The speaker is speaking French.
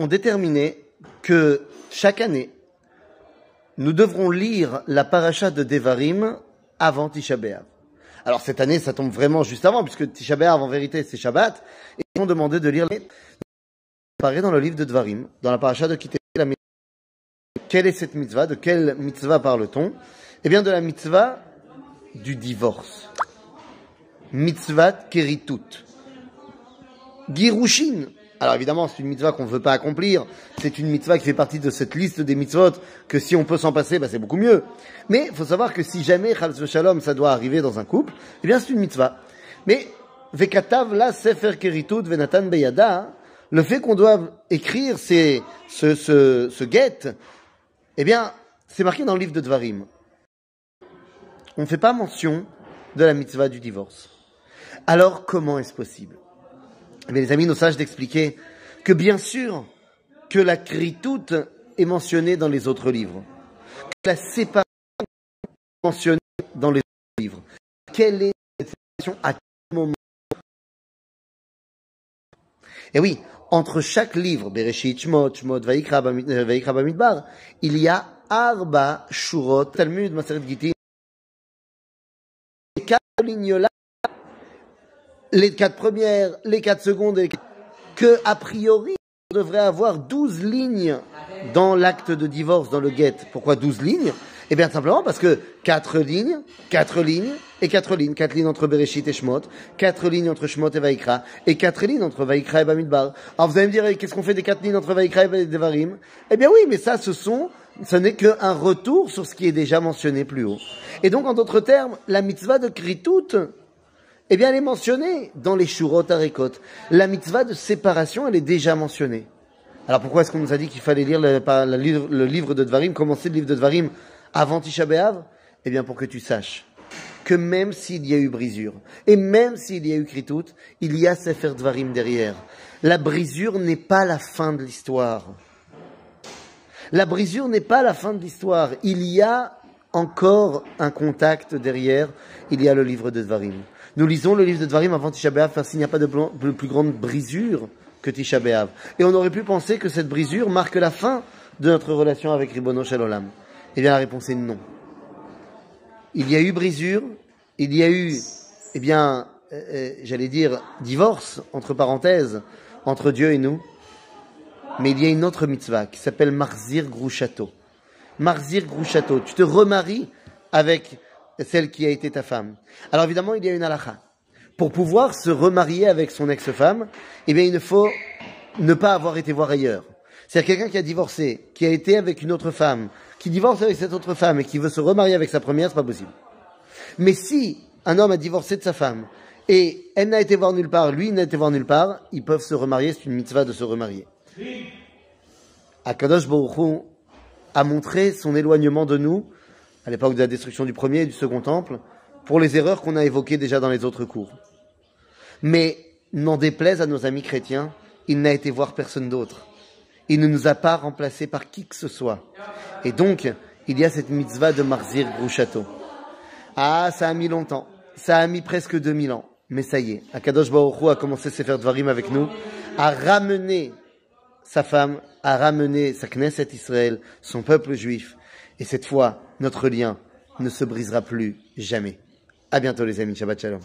ont déterminé que chaque année, nous devrons lire la paracha de Devarim avant Tisha. Alors cette année, ça tombe vraiment juste avant, puisque Tisha B'Av, en vérité, c'est Shabbat. Et ils ont demandé de lire apparaît dans le livre de Devarim, dans la paracha de quitter la mitzvah. Quelle est cette mitzvah De quelle mitzvah parle-t-on? Eh bien, de la mitzvah du divorce. Mitzvah keritut. Girushin. Alors évidemment, c'est une mitzvah qu'on ne veut pas accomplir. C'est une mitzvah qui fait partie de cette liste des mitzvot que si on peut s'en passer, bah, c'est beaucoup mieux. Mais il faut savoir que si jamais Chal Shalom, ça doit arriver dans un couple, eh bien c'est une mitzvah. Mais Vekatav la Sefer Keritut Venatan Beyada, le fait qu'on doive écrire ce, ce, ce get, eh bien, c'est marqué dans le livre de Dvarim. On ne fait pas mention de la mitzvah du divorce. Alors, comment est-ce possible? Bien, Les amis, nos sages d'expliquer que bien sûr que la critoute est mentionnée dans les autres livres, que la séparation est mentionnée dans les autres livres. Quelle est cette séparation à quel moment? Et eh oui, entre chaque livre, Bereshit, Shmot, Shmot, Vaikra, Bamidbar, il y a Arba Shurot, Talmud, Maseret Gitin. Quatre lignes-là, les quatre premières, les quatre secondes, que, a priori, on devrait avoir douze lignes dans l'acte de divorce, dans le get. Pourquoi douze lignes? Eh bien, simplement parce que quatre lignes, quatre lignes, et quatre lignes. Quatre lignes entre Bereshit et Shmot, quatre lignes entre Shmot et Vaikra, et quatre lignes entre Vaikra et Bamidbar. Alors vous allez me dire, qu'est-ce qu'on fait des quatre lignes entre Vaikra et Devarim? Eh bien oui, mais ça, ce sont, ce n'est qu'un retour sur ce qui est déjà mentionné plus haut. Et donc, en d'autres termes, la mitzvah de Kritout, eh bien, elle est mentionnée dans les Shurot Arekot. La mitzvah de séparation, elle est déjà mentionnée. Alors pourquoi est-ce qu'on nous a dit qu'il fallait lire le, le, livre de Dvarim, commencer le livre de Dvarim avant Tisha B'Av? Eh bien, pour que tu saches que même s'il y a eu brisure, et même s'il y a eu kritout, il y a Sefer Dvarim derrière. La brisure n'est pas la fin de l'histoire. La brisure n'est pas la fin de l'histoire. Il y a encore un contact derrière. Il y a le livre de Dvarim. Nous lisons le livre de Dvarim avant Tisha B'Av parce qu'il n'y a pas de plus grande brisure que Tisha B'Av. Et on aurait pu penser que cette brisure marque la fin de notre relation avec Ribono Shalom. Eh bien, la réponse est non. Il y a eu brisure, il y a eu, eh bien, euh, euh, j'allais dire, divorce, entre parenthèses, entre Dieu et nous. Mais il y a une autre mitzvah qui s'appelle Marzir Grouchato. Marzir Grouchato. Tu te remaries avec celle qui a été ta femme. Alors évidemment, il y a une halakha. Pour pouvoir se remarier avec son ex-femme, eh bien, il faut ne pas avoir été voir ailleurs. C'est-à-dire quelqu'un qui a divorcé, qui a été avec une autre femme, qui divorce avec cette autre femme et qui veut se remarier avec sa première, c'est pas possible. Mais si un homme a divorcé de sa femme et elle n'a été voir nulle part, lui n'a été voir nulle part, ils peuvent se remarier, c'est une mitzvah de se remarier. Akadosh Baruch a montré son éloignement de nous à l'époque de la destruction du premier et du second temple pour les erreurs qu'on a évoquées déjà dans les autres cours. Mais n'en déplaise à nos amis chrétiens, il n'a été voir personne d'autre. Il ne nous a pas remplacés par qui que ce soit. Et donc, il y a cette mitzvah de Marzir Grouchato. Ah, ça a mis longtemps. Ça a mis presque 2000 ans. Mais ça y est, Akadosh Baruch a commencé à faire Dvarim avec nous, à ramener sa femme, à ramener sa Knesset Israël, son peuple juif. Et cette fois, notre lien ne se brisera plus jamais. À bientôt les amis. Shabbat Shalom.